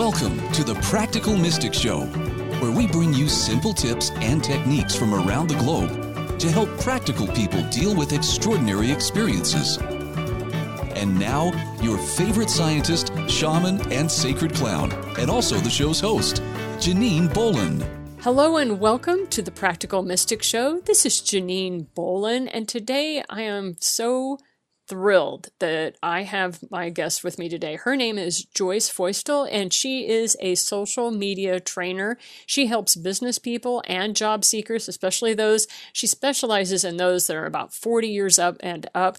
Welcome to the Practical Mystic Show, where we bring you simple tips and techniques from around the globe to help practical people deal with extraordinary experiences. And now, your favorite scientist, shaman, and sacred clown, and also the show's host, Janine Bolon. Hello and welcome to the Practical Mystic Show. This is Janine Bolon, and today I am so thrilled that I have my guest with me today. Her name is Joyce Feustel, and she is a social media trainer. She helps business people and job seekers, especially those. She specializes in those that are about 40 years up and up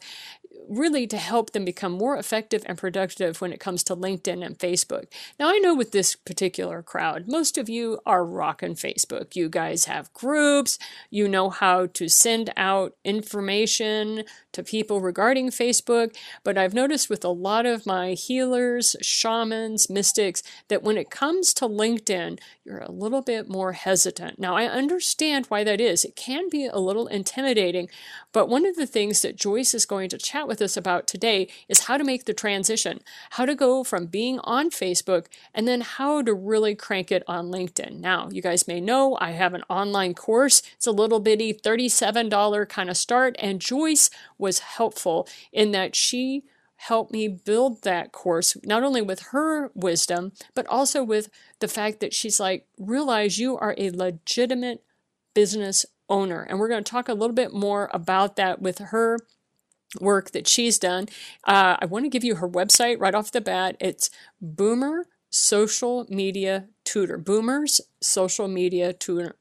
really to help them become more effective and productive when it comes to LinkedIn and Facebook. Now, I know with this particular crowd, most of you are rocking Facebook. You guys have groups, you know how to send out information to people regarding Facebook, but I've noticed with a lot of my healers, shamans, mystics, that when it comes to LinkedIn, you're a little bit more hesitant. Now, I understand why that is. It can be a little intimidating, but one of the things that Joyce is going to chat with us about today is how to make the transition, how to go from being on Facebook and then how to really crank it on LinkedIn. Now, you guys may know I have an online course. It's a little bitty $37 kind of start, and Joyce was helpful in that she helped me build that course, not only with her wisdom, but also with the fact that she's like, realize you are a legitimate business owner. And we're going to talk a little bit more about that with her work that she's done. Uh, I want to give you her website right off the bat. It's Boomer Social Media Tutor. Boomers Social Media Tutor,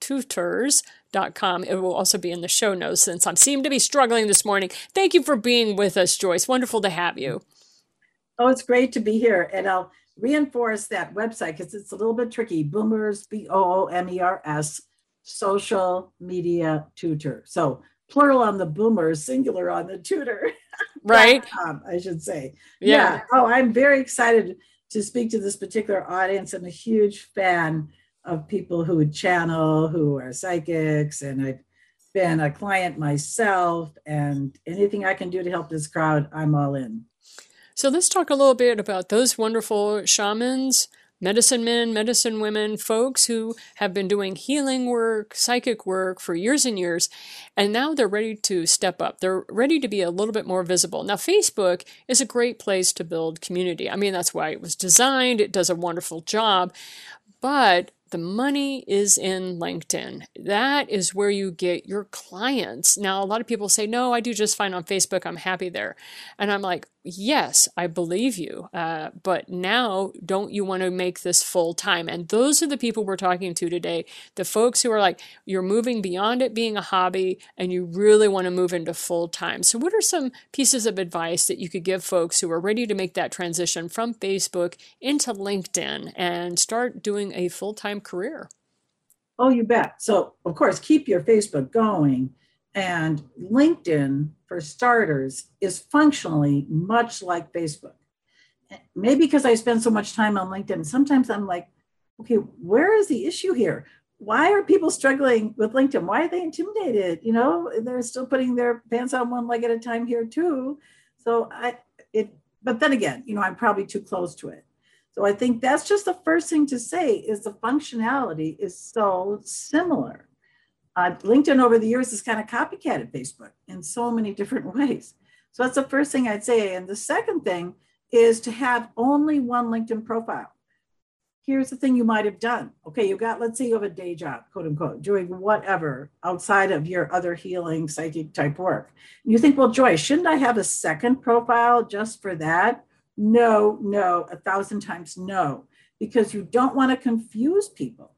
Tutors.com. It will also be in the show notes since I seem to be struggling this morning. Thank you for being with us, Joyce. Wonderful to have you. Oh, it's great to be here. And I'll reinforce that website because it's a little bit tricky. Boomers, B O O M E R S, social media tutor. So plural on the boomer, singular on the tutor. Right. um, I should say. Yeah. yeah. Oh, I'm very excited to speak to this particular audience. I'm a huge fan of people who channel, who are psychics, and I've been a client myself. And anything I can do to help this crowd, I'm all in. So let's talk a little bit about those wonderful shamans medicine men, medicine women, folks who have been doing healing work, psychic work for years and years, and now they're ready to step up. They're ready to be a little bit more visible. Now, Facebook is a great place to build community. I mean, that's why it was designed, it does a wonderful job, but the money is in LinkedIn. That is where you get your clients. Now, a lot of people say, no, I do just fine on Facebook. I'm happy there. And I'm like, yes, I believe you. Uh, but now, don't you want to make this full time? And those are the people we're talking to today. The folks who are like, you're moving beyond it being a hobby and you really want to move into full time. So, what are some pieces of advice that you could give folks who are ready to make that transition from Facebook into LinkedIn and start doing a full time career? Oh, you bet. So, of course, keep your Facebook going and LinkedIn, for starters, is functionally much like Facebook. Maybe because I spend so much time on LinkedIn, sometimes I'm like, okay, where is the issue here? Why are people struggling with LinkedIn? Why are they intimidated? You know, they're still putting their pants on one leg at a time here too. So I it, but then again, you know, I'm probably too close to it. So I think that's just the first thing to say is the functionality is so similar uh, LinkedIn over the years has kind of copycatted Facebook in so many different ways. So that's the first thing I'd say. And the second thing is to have only one LinkedIn profile. Here's the thing you might have done. Okay, you got, let's say you have a day job, quote unquote, doing whatever outside of your other healing psychic type work. You think, well, Joy, shouldn't I have a second profile just for that? No, no, a thousand times no, because you don't want to confuse people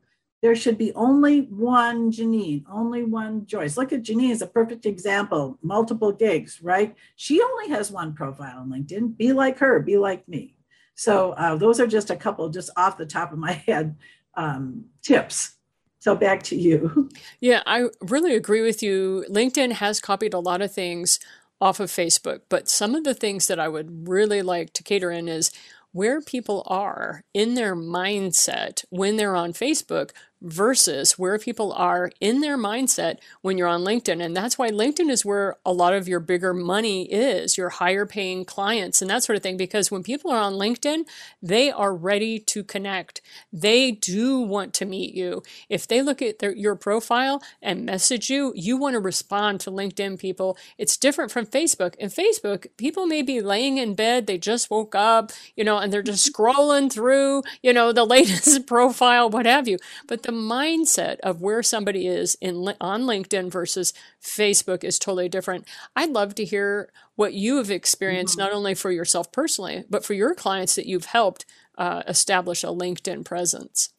there should be only one Janine, only one Joyce. Look at Janine as a perfect example, multiple gigs, right? She only has one profile on LinkedIn. Be like her, be like me. So uh, those are just a couple, just off the top of my head, um, tips. So back to you. Yeah, I really agree with you. LinkedIn has copied a lot of things off of Facebook, but some of the things that I would really like to cater in is where people are in their mindset when they're on Facebook versus where people are in their mindset when you're on LinkedIn. And that's why LinkedIn is where a lot of your bigger money is, your higher paying clients and that sort of thing. Because when people are on LinkedIn, they are ready to connect. They do want to meet you. If they look at their, your profile and message you, you want to respond to LinkedIn people. It's different from Facebook. In Facebook, people may be laying in bed, they just woke up, you know, and they're just scrolling through, you know, the latest profile, what have you. But the mindset of where somebody is in on LinkedIn versus Facebook is totally different. I'd love to hear what you have experienced, mm-hmm. not only for yourself personally, but for your clients that you've helped uh, establish a LinkedIn presence.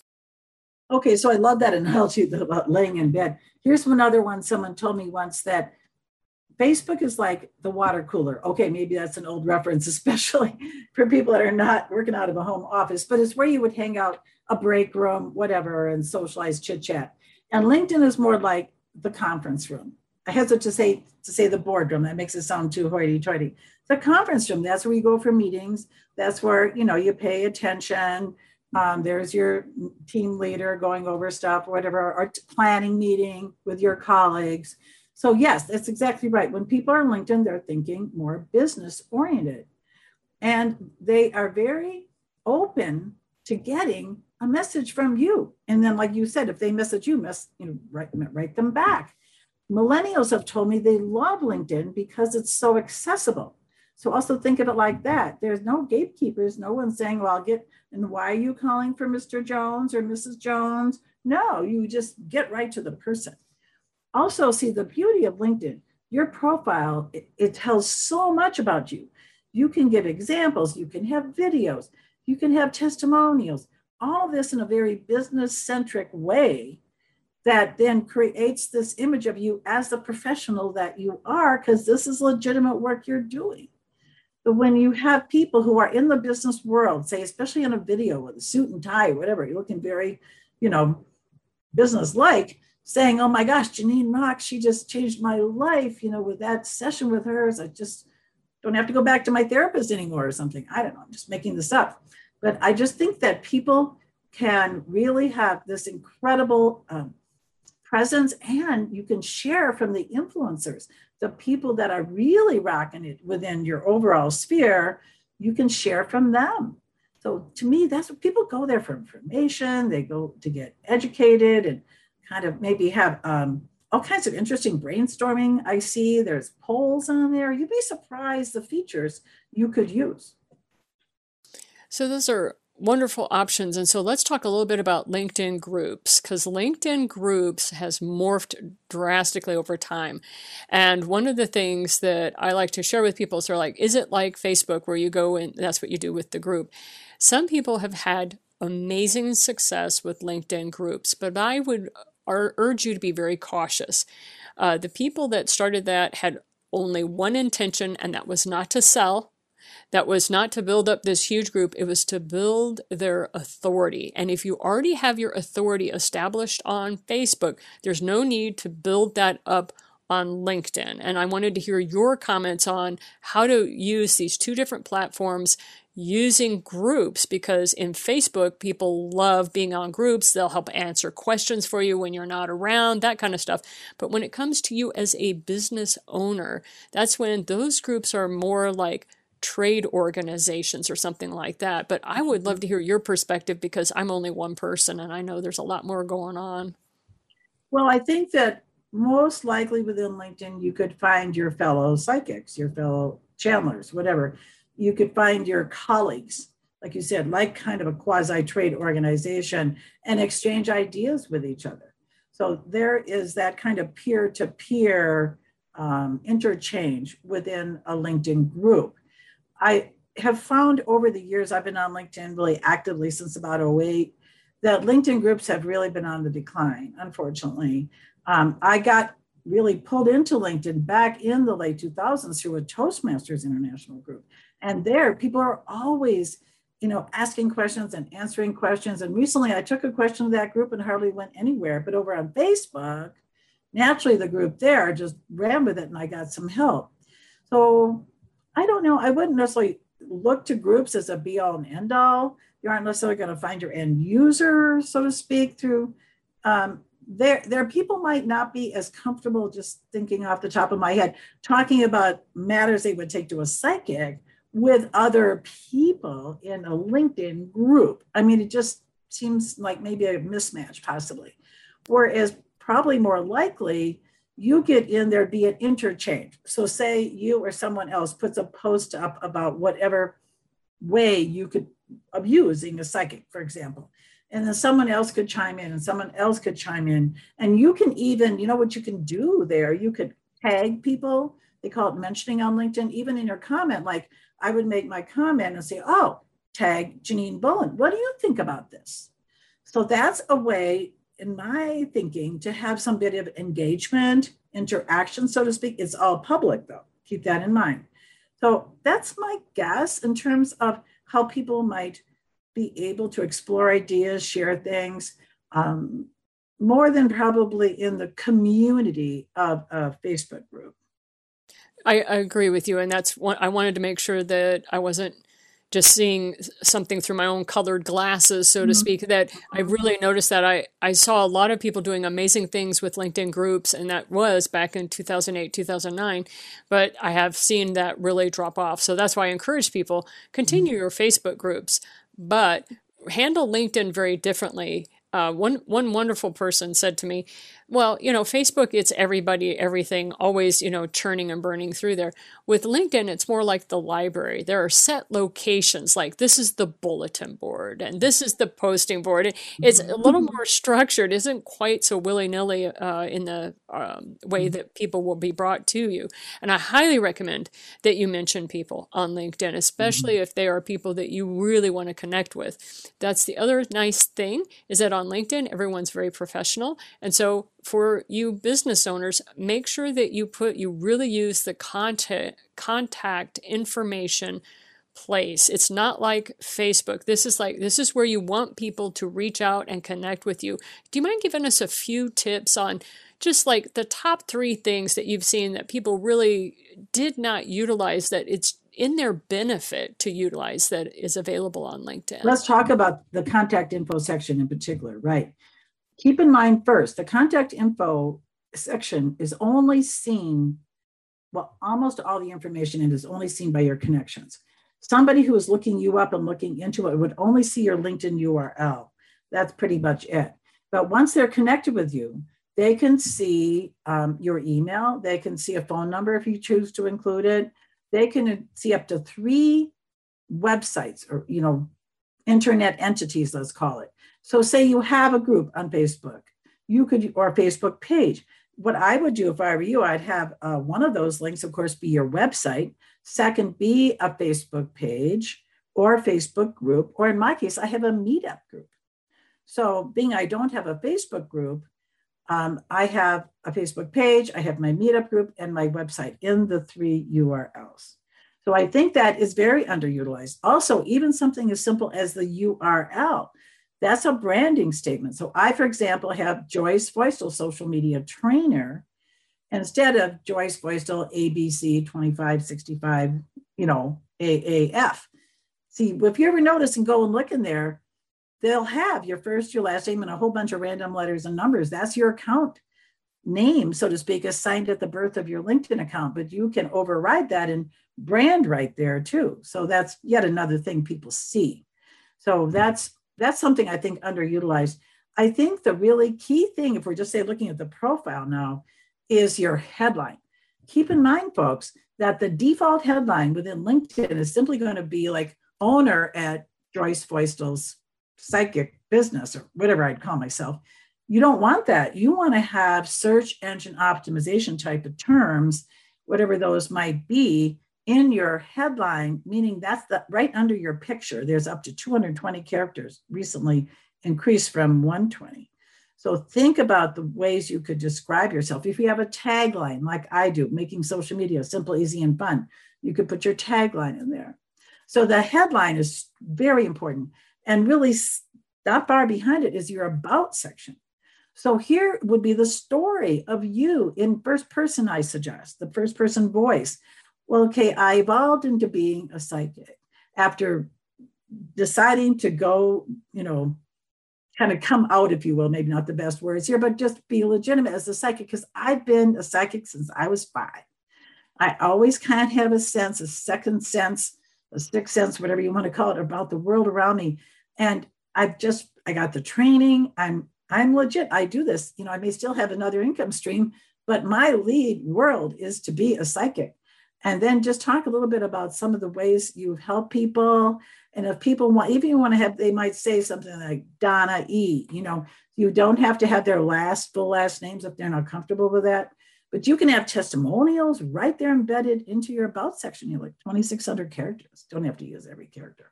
Okay, so I love that analogy about laying in bed. Here's one other one. Someone told me once that Facebook is like the water cooler. Okay, maybe that's an old reference, especially for people that are not working out of a home office, but it's where you would hang out a break room, whatever, and socialize, chit chat. And LinkedIn is more like the conference room. I hesitate to say to say the boardroom. That makes it sound too hoity-toity. The conference room. That's where you go for meetings. That's where you know you pay attention. Um, there's your team leader going over stuff, or whatever, or planning meeting with your colleagues. So yes, that's exactly right. When people are on LinkedIn, they're thinking more business oriented, and they are very open to getting a message from you. And then, like you said, if they message you, mess, you know, write, write them back. Millennials have told me they love LinkedIn because it's so accessible. So also think of it like that. There's no gatekeepers. No one saying, well, I'll get, and why are you calling for Mr. Jones or Mrs. Jones? No, you just get right to the person. Also, see the beauty of LinkedIn, your profile, it, it tells so much about you. You can give examples, you can have videos, you can have testimonials, all of this in a very business centric way that then creates this image of you as the professional that you are, because this is legitimate work you're doing. But when you have people who are in the business world, say, especially in a video with a suit and tie, or whatever, you're looking very, you know, business like, saying, Oh my gosh, Janine Mock, she just changed my life, you know, with that session with hers. I just don't have to go back to my therapist anymore or something. I don't know. I'm just making this up. But I just think that people can really have this incredible um, presence and you can share from the influencers, the people that are really rocking it within your overall sphere, you can share from them. So to me, that's what people go there for information. They go to get educated and kind of maybe have um, all kinds of interesting brainstorming. I see there's polls on there. You'd be surprised the features you could use. So those are wonderful options. And so let's talk a little bit about LinkedIn groups because LinkedIn groups has morphed drastically over time. And one of the things that I like to share with people is they're like, is it like Facebook where you go and that's what you do with the group? Some people have had amazing success with LinkedIn groups, but I would urge you to be very cautious. Uh, the people that started that had only one intention, and that was not to sell that was not to build up this huge group, it was to build their authority. And if you already have your authority established on Facebook, there's no need to build that up on LinkedIn. And I wanted to hear your comments on how to use these two different platforms using groups because in Facebook, people love being on groups. They'll help answer questions for you when you're not around, that kind of stuff. But when it comes to you as a business owner, that's when those groups are more like trade organizations or something like that. But I would love to hear your perspective because I'm only one person and I know there's a lot more going on. Well, I think that most likely within LinkedIn, you could find your fellow psychics, your fellow channelers, whatever. You could find your colleagues, like you said, like kind of a quasi trade organization, and exchange ideas with each other. So there is that kind of peer to peer interchange within a LinkedIn group. I have found over the years, I've been on LinkedIn really actively since about 08, that LinkedIn groups have really been on the decline, unfortunately. Um, I got really pulled into LinkedIn back in the late 2000s through a Toastmasters International group. And there, people are always, you know, asking questions and answering questions. And recently I took a question to that group and hardly went anywhere. But over on Facebook, naturally the group there just ran with it and I got some help. So I don't know. I wouldn't necessarily look to groups as a be all and end all. You aren't necessarily going to find your end user, so to speak, through um, there, there people might not be as comfortable just thinking off the top of my head, talking about matters they would take to a psychic with other people in a LinkedIn group. I mean, it just seems like maybe a mismatch, possibly. Whereas, probably more likely, you get in there, be an interchange. So, say you or someone else puts a post up about whatever way you could abusing a psychic, for example. And then someone else could chime in and someone else could chime in. And you can even you know what you can do there? You could tag people. They call it mentioning on linkedin. Even in your comment like i would make my comment and say oh tag janine bolon what do you think about this? So that's a way in my thinking to have some bit of engagement interaction so to speak it's all public though keep that in mind so that's my guess in terms of how people might be able to explore ideas, share things, um, more than probably in the community of a Facebook group. I, I agree with you, and that's what I wanted to make sure that I wasn't just seeing something through my own colored glasses, so to mm-hmm. speak, that I really noticed that I, I saw a lot of people doing amazing things with LinkedIn groups, and that was back in 2008, 2009. But I have seen that really drop off. So that's why I encourage people continue mm-hmm. your Facebook groups but handle LinkedIn very differently. Uh, one one wonderful person said to me, well, you know, Facebook, it's everybody, everything, always, you know, churning and burning through there. With LinkedIn, it's more like the library. There are set locations, like this is the bulletin board and this is the posting board. It's a little mm-hmm. more structured, isn't quite so willy nilly uh, in the um, way mm-hmm. that people will be brought to you. And I highly recommend that you mention people on LinkedIn, especially mm-hmm. if they are people that you really want to connect with. That's the other nice thing is that on LinkedIn, everyone's very professional. And so for you business owners, make sure that you put you really use the contact contact information place. It's not like Facebook. This is like this is where you want people to reach out and connect with you. Do you mind giving us a few tips on just like the top 3 things that you've seen that people really did not utilize that it's in their benefit to utilize that is available on LinkedIn? Let's talk about the contact info section in particular, right? Keep in mind first, the contact info section is only seen, well, almost all the information in is only seen by your connections. Somebody who is looking you up and looking into it would only see your LinkedIn URL. That's pretty much it. But once they're connected with you, they can see um, your email. They can see a phone number if you choose to include it. They can see up to three websites or, you know, internet entities, let's call it. So, say you have a group on Facebook, you could, or a Facebook page. What I would do if I were you, I'd have uh, one of those links, of course, be your website. Second, be a Facebook page or a Facebook group, or in my case, I have a meetup group. So, being I don't have a Facebook group, um, I have a Facebook page, I have my meetup group, and my website in the three URLs. So I think that is very underutilized. Also, even something as simple as the URL. That's a branding statement. So I, for example, have Joyce Feustel, social media trainer, instead of Joyce Feustel, ABC 2565, you know, AAF. See, if you ever notice and go and look in there, they'll have your first, your last name, and a whole bunch of random letters and numbers. That's your account name, so to speak, assigned at the birth of your LinkedIn account, but you can override that and brand right there too. So that's yet another thing people see. So that's that's something I think underutilized. I think the really key thing, if we're just say looking at the profile now, is your headline. Keep in mind, folks, that the default headline within LinkedIn is simply going to be like owner at Joyce Feustel's psychic business or whatever I'd call myself. You don't want that. You want to have search engine optimization type of terms, whatever those might be, in your headline, meaning that's the right under your picture, there's up to 220 characters, recently increased from 120. So think about the ways you could describe yourself. If you have a tagline like I do, making social media simple, easy, and fun, you could put your tagline in there. So the headline is very important. And really, not far behind it is your about section. So here would be the story of you in first person, I suggest, the first person voice well, okay, I evolved into being a psychic after deciding to go, you know, kind of come out, if you will, maybe not the best words here, but just be legitimate as a psychic because I've been a psychic since I was five. I always kind of have a sense, a second sense, a sixth sense, whatever you want to call it, about the world around me. And I've just, I got the training. I'm, I'm legit. I do this. You know, I may still have another income stream, but my lead world is to be a psychic. And then just talk a little bit about some of the ways you've helped people. And if people want, even you want to have, they might say something like Donna E. You know, you don't have to have their last full last names if they're not comfortable with that. But you can have testimonials right there embedded into your about section. You like 2,600 characters. Don't have to use every character.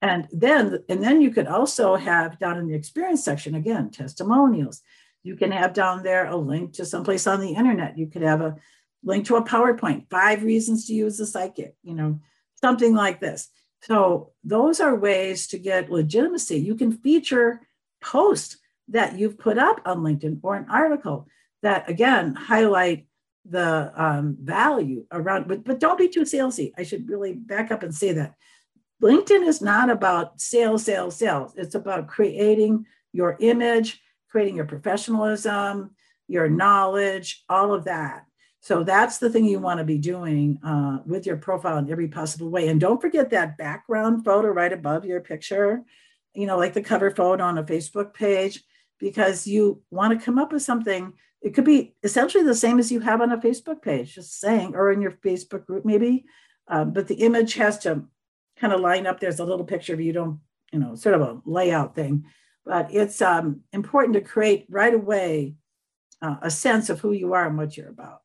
And then, and then you could also have down in the experience section again testimonials. You can have down there a link to someplace on the internet. You could have a link to a PowerPoint, five reasons to use the psychic, you know, something like this. So those are ways to get legitimacy. You can feature posts that you've put up on LinkedIn or an article that again highlight the um, value around, but, but don't be too salesy. I should really back up and say that. LinkedIn is not about sales, sales, sales. It's about creating your image, creating your professionalism, your knowledge, all of that. So that's the thing you want to be doing uh, with your profile in every possible way. And don't forget that background photo right above your picture, you know, like the cover photo on a Facebook page, because you want to come up with something it could be essentially the same as you have on a Facebook page, just saying, or in your Facebook group, maybe. Um, but the image has to kind of line up. There's a little picture of you, don't, you know, sort of a layout thing. But it's um, important to create right away uh, a sense of who you are and what you're about.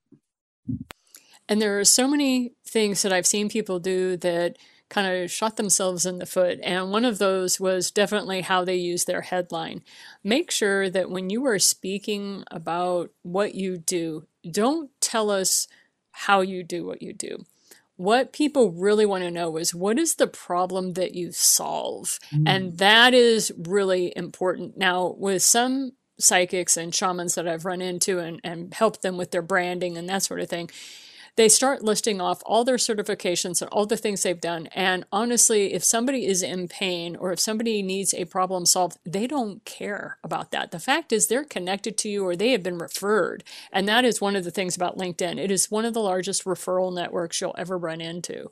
And there are so many things that I've seen people do that kind of shot themselves in the foot. And one of those was definitely how they use their headline. Make sure that when you are speaking about what you do, don't tell us how you do what you do. What people really want to know is what is the problem that you solve? Mm. And that is really important. Now, with some psychics and shamans that I've run into and, and helped them with their branding and that sort of thing, they start listing off all their certifications and all the things they've done. And honestly, if somebody is in pain or if somebody needs a problem solved, they don't care about that. The fact is, they're connected to you or they have been referred. And that is one of the things about LinkedIn. It is one of the largest referral networks you'll ever run into.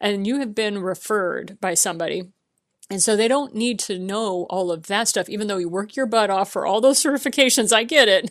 And you have been referred by somebody and so they don't need to know all of that stuff, even though you work your butt off for all those certifications. I get it.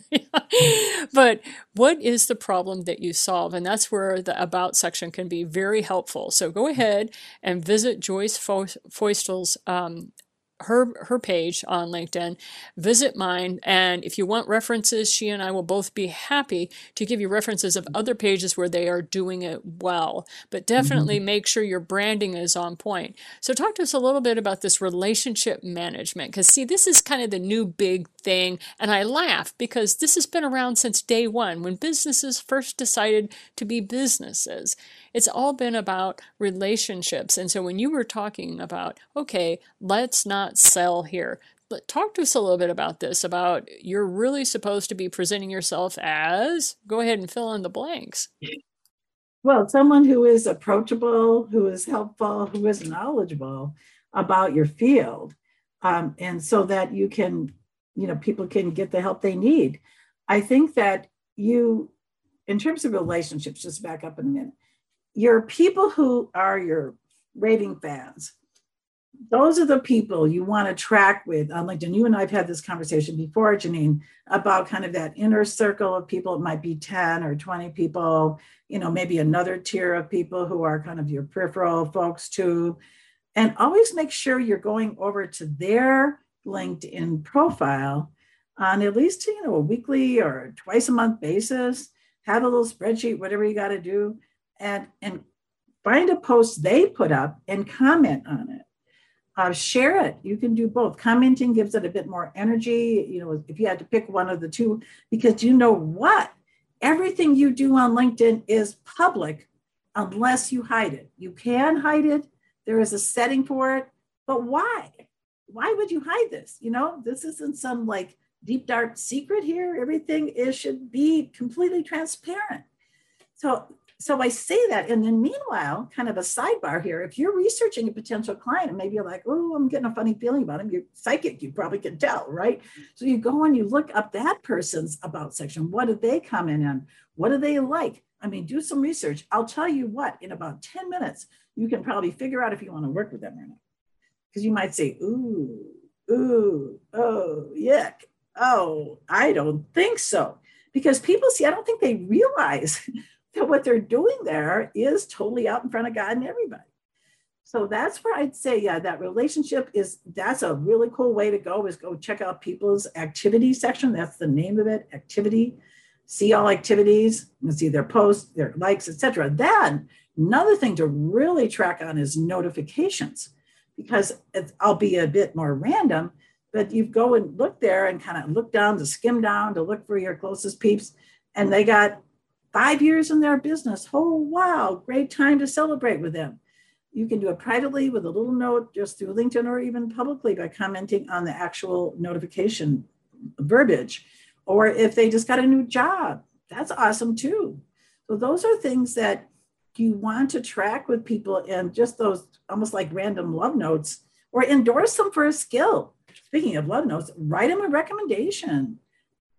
but what is the problem that you solve? And that's where the About section can be very helpful. So go ahead and visit Joyce Feustel's um, her her page on LinkedIn, visit mine, and if you want references, she and I will both be happy to give you references of other pages where they are doing it well. But definitely mm-hmm. make sure your branding is on point. So talk to us a little bit about this relationship management because see, this is kind of the new big thing, and I laugh because this has been around since day one when businesses first decided to be businesses. It's all been about relationships. And so when you were talking about, okay, let's not sell here, but talk to us a little bit about this about you're really supposed to be presenting yourself as go ahead and fill in the blanks well someone who is approachable who is helpful who is knowledgeable about your field um, and so that you can you know people can get the help they need i think that you in terms of relationships just back up in a minute your people who are your raving fans, those are the people you want to track with um, on LinkedIn. You and I have had this conversation before, Janine, about kind of that inner circle of people. It might be 10 or 20 people, you know, maybe another tier of people who are kind of your peripheral folks too. And always make sure you're going over to their LinkedIn profile on at least, you know, a weekly or twice a month basis. Have a little spreadsheet, whatever you got to do and, and find a post they put up and comment on it. Uh, share it. You can do both. Commenting gives it a bit more energy. You know, if you had to pick one of the two, because you know what? Everything you do on LinkedIn is public unless you hide it. You can hide it. There is a setting for it, but why? Why would you hide this? You know, this isn't some like deep dark secret here. Everything is should be completely transparent. So so I say that. And then meanwhile, kind of a sidebar here, if you're researching a potential client and maybe you're like, oh, I'm getting a funny feeling about him, you're psychic, you probably can tell, right? So you go and you look up that person's about section. What did they comment on? What do they like? I mean, do some research. I'll tell you what, in about 10 minutes, you can probably figure out if you want to work with them or not. Because you might say, ooh, ooh, oh, yuck. Oh, I don't think so. Because people see, I don't think they realize that what they're doing there is totally out in front of God and everybody. So that's where I'd say, yeah, that relationship is that's a really cool way to go is go check out people's activity section. That's the name of it, activity. See all activities and see their posts, their likes, etc. Then another thing to really track on is notifications, because I'll be a bit more random, but you go and look there and kind of look down to skim down to look for your closest peeps, and they got five years in their business. Oh, wow, great time to celebrate with them. You can do it privately with a little note just through LinkedIn or even publicly by commenting on the actual notification verbiage. Or if they just got a new job, that's awesome too. So, those are things that you want to track with people and just those almost like random love notes or endorse them for a skill. Speaking of love notes, write them a recommendation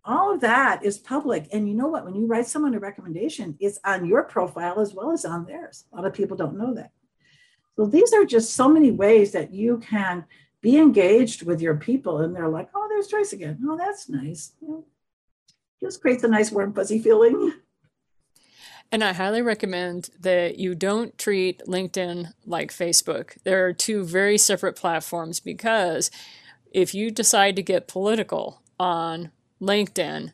all of that is public. And you know what? When you write someone a recommendation, it's on your profile as well as on theirs. A lot of people don't know that. So these are just so many ways that you can be engaged with your people. And they're like, oh, there's Joyce again. Oh, that's nice. You know, just creates a nice warm, fuzzy feeling. And I highly recommend that you don't treat LinkedIn like Facebook. There are two very separate platforms because if you decide to get political on LinkedIn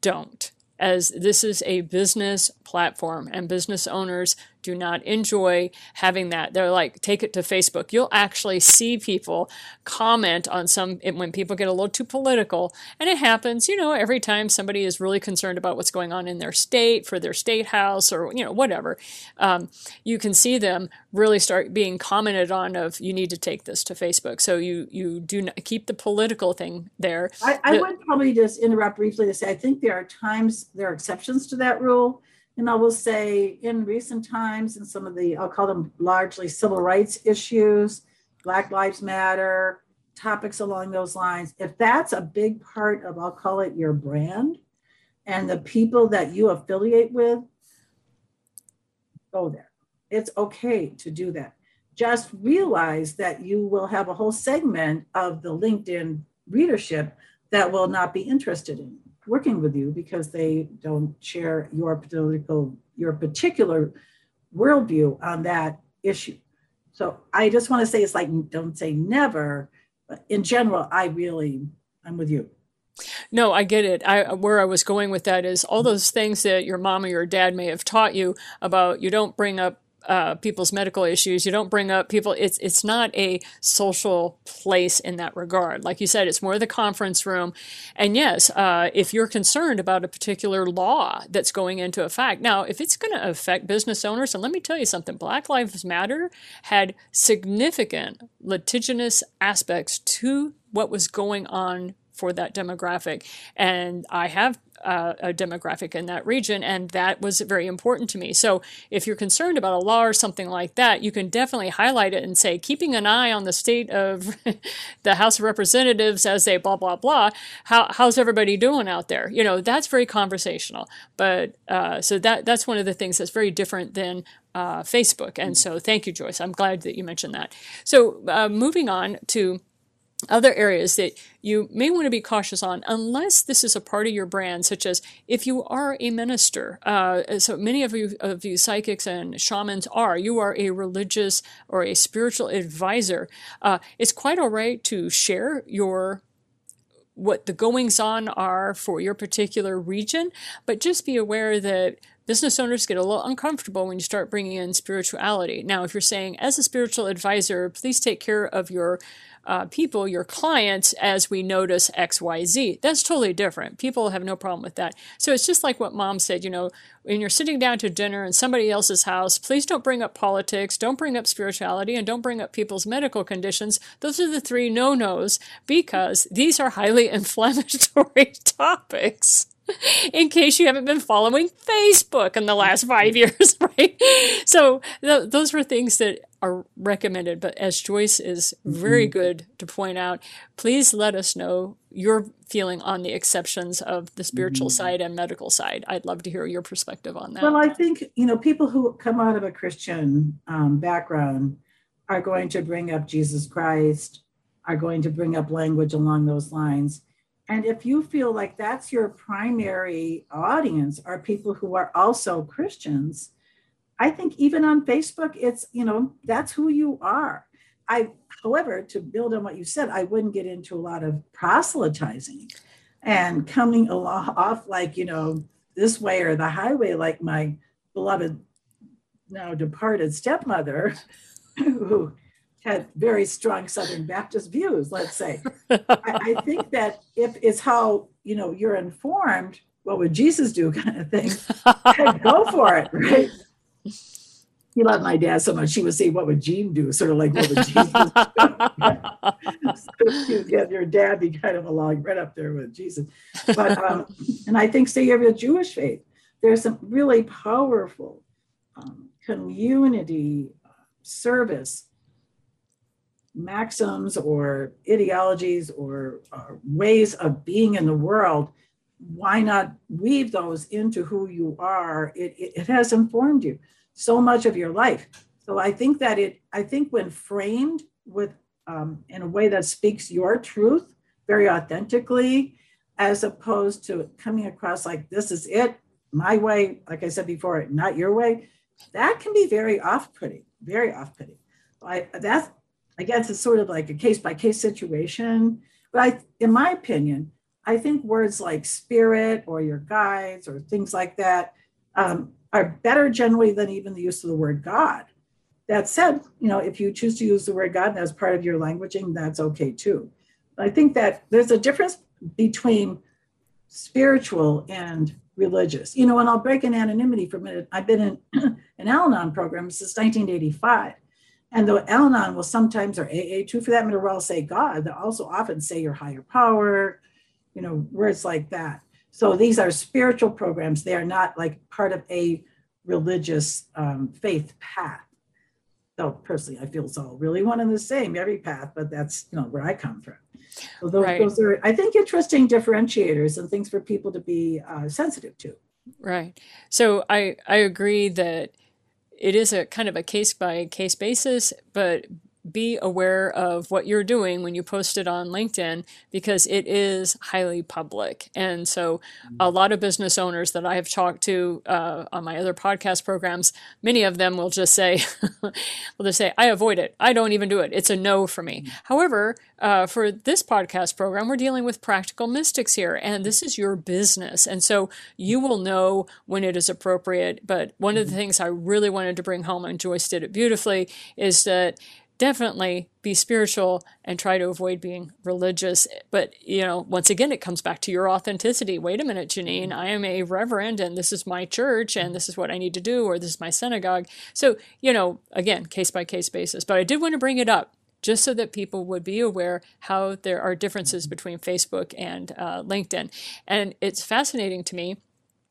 don't, as this is a business platform and business owners do not enjoy having that. They're like, take it to Facebook. You'll actually see people comment on some, when people get a little too political. And it happens, you know, every time somebody is really concerned about what's going on in their state, for their state house, or, you know, whatever. Um, you can see them really start being commented on of, you need to take this to Facebook. So you, you do not keep the political thing there. I, I the, would probably just interrupt briefly to say, I think there are times, there are exceptions to that rule and I will say in recent times, in some of the, I'll call them largely civil rights issues, Black Lives Matter, topics along those lines, if that's a big part of, I'll call it your brand and the people that you affiliate with, go there. It's okay to do that. Just realize that you will have a whole segment of the LinkedIn readership that will not be interested in working with you because they don't share your political, your particular worldview on that issue. So I just want to say it's like don't say never, but in general, I really I'm with you. No, I get it. I where I was going with that is all those things that your mom or your dad may have taught you about you don't bring up uh, people's medical issues. You don't bring up people. It's it's not a social place in that regard. Like you said, it's more the conference room. And yes, uh, if you're concerned about a particular law that's going into effect, now if it's going to affect business owners, and let me tell you something, Black Lives Matter had significant litigious aspects to what was going on for that demographic. And I have uh, a demographic in that region, and that was very important to me. So, if you're concerned about a law or something like that, you can definitely highlight it and say, keeping an eye on the state of the House of Representatives as they blah blah blah. How, how's everybody doing out there? You know, that's very conversational. But uh, so that that's one of the things that's very different than uh, Facebook. And so, thank you, Joyce. I'm glad that you mentioned that. So, uh, moving on to other areas that you may want to be cautious on unless this is a part of your brand such as if you are a minister uh, so many of you of you psychics and shamans are you are a religious or a spiritual advisor uh, it's quite all right to share your what the goings on are for your particular region but just be aware that business owners get a little uncomfortable when you start bringing in spirituality now if you're saying as a spiritual advisor please take care of your uh, people, your clients, as we notice XYZ. That's totally different. People have no problem with that. So it's just like what mom said, you know, when you're sitting down to dinner in somebody else's house, please don't bring up politics, don't bring up spirituality, and don't bring up people's medical conditions. Those are the three no nos because these are highly inflammatory topics. in case you haven't been following Facebook in the last five years, right? So th- those were things that are recommended. But as Joyce is very mm-hmm. good to point out, please let us know your feeling on the exceptions of the spiritual mm-hmm. side and medical side. I'd love to hear your perspective on that. Well, I think, you know, people who come out of a Christian um, background are going to bring up Jesus Christ, are going to bring up language along those lines. And if you feel like that's your primary audience, are people who are also Christians, I think even on Facebook, it's, you know, that's who you are. I, however, to build on what you said, I wouldn't get into a lot of proselytizing and coming along, off like, you know, this way or the highway, like my beloved, now departed stepmother, who had very strong Southern Baptist views, let's say. I, I, think that if it's how, you know, you're informed, what would Jesus do kind of thing, go for it, right? He loved my dad so much, he would say, What would Gene do? Sort of like, What would Jesus do? you get your dad be kind of along right up there with Jesus. But, um, and I think, say, you have a Jewish faith, there's some really powerful um, community uh, service maxims or ideologies or uh, ways of being in the world why not weave those into who you are? It, it, it, has informed you so much of your life. So i think that it i think when framed with um, in a way that speaks your truth very authentically as opposed to coming across like this is it my way like i said before not your way that can be very off-putting very off-putting. I, that's I guess it's sort of like a case by case situation. But I, in my opinion, I think words like spirit or your guides or things like that um, are better generally than even the use of the word God. That said, you know, if you choose to use the word God as part of your languaging, that's okay too. I think that there's a difference between spiritual and religious. You know, and I'll break in anonymity for a minute. I've been in an Al Anon program since 1985. And the Al Anon will sometimes, or AA too for that matter, will say God, they'll also often say your higher power, you know, words like that. So these are spiritual programs. They are not like part of a religious um, faith path. Though personally, I feel it's all really one and the same, every path, but that's you know where I come from. So those, right. those are, I think, interesting differentiators and things for people to be uh, sensitive to. Right. So I I agree that it is a kind of a case by case basis, but be aware of what you're doing when you post it on LinkedIn because it is highly public. And so, a lot of business owners that I have talked to uh, on my other podcast programs, many of them will just say, "Well, they say, I avoid it. I don't even do it. It's a no for me. However, uh, for this podcast program, we're dealing with practical mystics here, and this is your business. And so, you will know when it is appropriate. But one of the things I really wanted to bring home, and Joyce did it beautifully, is that definitely be spiritual and try to avoid being religious. But, you know, once again, it comes back to your authenticity. Wait a minute, Janine, mm-hmm. I am a reverend and this is my church and this is what I need to do or this is my synagogue. So, you know, again, case by case basis. But I did want to bring it up just so that people would be aware how there are differences mm-hmm. between Facebook and uh, LinkedIn. And it's fascinating to me.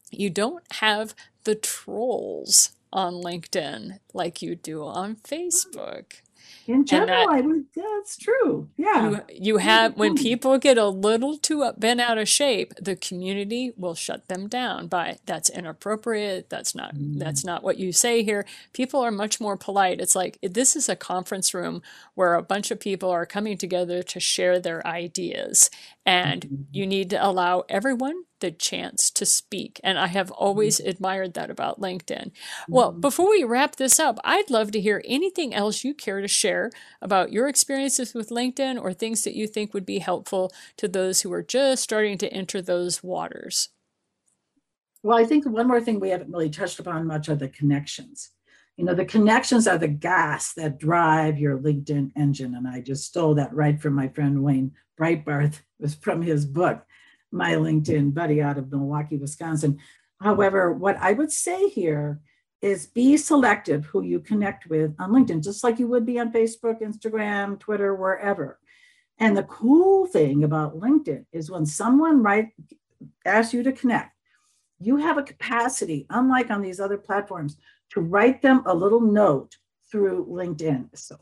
You don't have the trolls on LinkedIn like you do on mm-hmm. Facebook in general that, i would that's true. Yeah. You, you have when people get a little too bent out of shape the community will shut them down by that's inappropriate. That's not mm. that's not what you say here. People are much more polite. It's like this is a conference room where a bunch of people are coming together to share their ideas. And mm-hmm. you need to allow everyone the chance to speak. And I have always mm-hmm. admired that about LinkedIn. Well, mm-hmm. before we wrap this up, I'd love to hear anything else you care to share about your experiences with LinkedIn or things that you think would be helpful to those who are just starting to enter those waters. Well, I think one more thing we haven't really touched upon much are the connections. You know, the connections are the gas that drive your LinkedIn engine. And I just stole that right from my friend Wayne Breitbarth, it was from his book my LinkedIn buddy out of Milwaukee, Wisconsin. However, what I would say here is be selective who you connect with on LinkedIn, just like you would be on Facebook, Instagram, Twitter, wherever. And the cool thing about LinkedIn is when someone right ask you to connect, you have a capacity, unlike on these other platforms, to write them a little note through LinkedIn. So,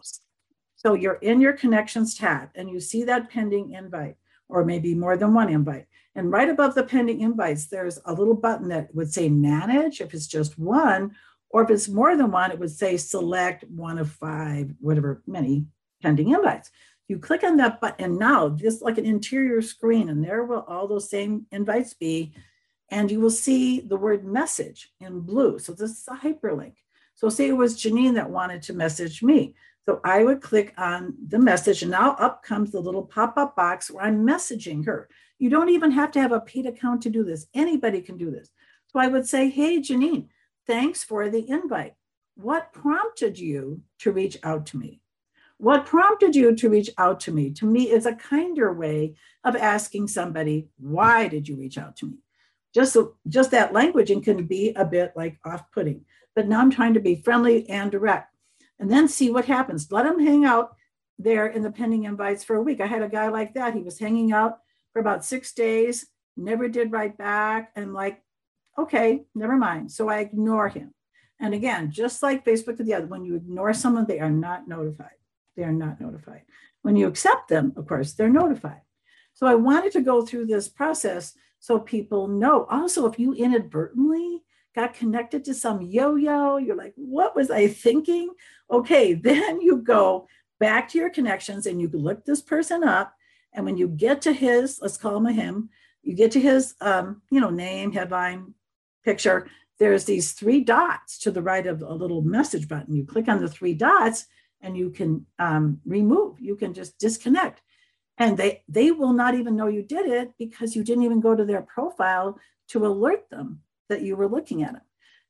so you're in your connections tab and you see that pending invite, or maybe more than one invite. And right above the pending invites, there's a little button that would say manage if it's just one, or if it's more than one, it would say select one of five, whatever, many pending invites. You click on that button, and now just like an interior screen, and there will all those same invites be. And you will see the word message in blue. So this is a hyperlink. So say it was Janine that wanted to message me. So I would click on the message, and now up comes the little pop up box where I'm messaging her. You don't even have to have a paid account to do this. Anybody can do this. So I would say, Hey, Janine, thanks for the invite. What prompted you to reach out to me? What prompted you to reach out to me? To me, is a kinder way of asking somebody, Why did you reach out to me? Just, just that languaging can be a bit like off putting. But now I'm trying to be friendly and direct and then see what happens. Let them hang out there in the pending invites for a week. I had a guy like that. He was hanging out for about six days, never did write back, and like, okay, never mind. So I ignore him. And again, just like Facebook or the other, when you ignore someone, they are not notified. They are not notified. When you accept them, of course, they're notified. So I wanted to go through this process so people know. Also, if you inadvertently got connected to some yo yo. You're like, what was I thinking? Okay, then you go back to your connections and you look this person up. And when you get to his, let's call him a him, you get to his, um, you know, name, headline, picture. There's these three dots to the right of a little message button. You click on the three dots and you can um, remove, you can just disconnect. And they, they will not even know you did it because you didn't even go to their profile to alert them that you were looking at them.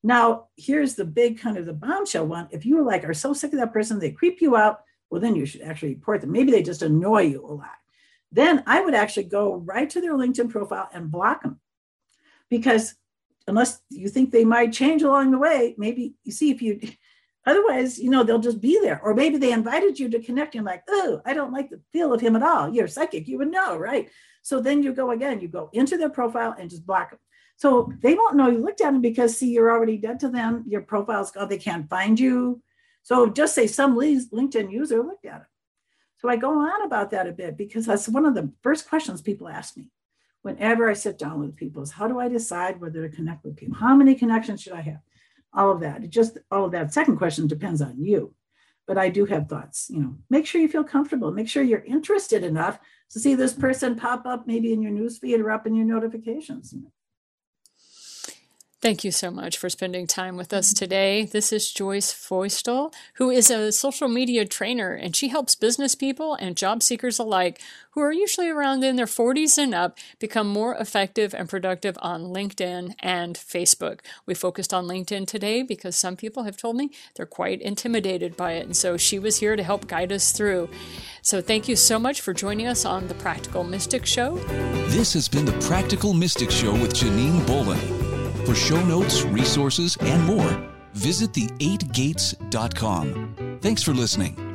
Now, here's the big kind of the bombshell one. If you like are so sick of that person, they creep you out, well, then you should actually report them. Maybe they just annoy you a lot. Then I would actually go right to their LinkedIn profile and block them. Because unless you think they might change along the way, maybe you see if you otherwise, you know, they'll just be there. Or maybe they invited you to connect. And like, oh, I don't like the feel of him at all. You're psychic, you would know, right? So then you go again, you go into their profile and just block them. So they won't know you looked at them because, see, you're already dead to them. Your profile's gone. They can't find you. So just say some LinkedIn user looked at it. So I go on about that a bit because that's one of the first questions people ask me whenever I sit down with people is how do I decide whether to connect with people? How many connections should I have? All of that. It just all of that second question depends on you. But I do have thoughts, you know, make sure you feel comfortable, make sure you're interested enough to see this person pop up maybe in your newsfeed or up in your notifications. Thank you so much for spending time with us mm-hmm. today. This is Joyce Feustel, who is a social media trainer, and she helps business people and job seekers alike who are usually around in their 40s and up become more effective and productive on LinkedIn and Facebook. We focused on LinkedIn today because some people have told me they're quite intimidated by it, and so she was here to help guide us through. So thank you so much for joining us on the Practical Mystic Show. This has been the Practical Mystic Show with Janine Bolon. For show notes, resources, and more, visit the8gates.com. Thanks for listening.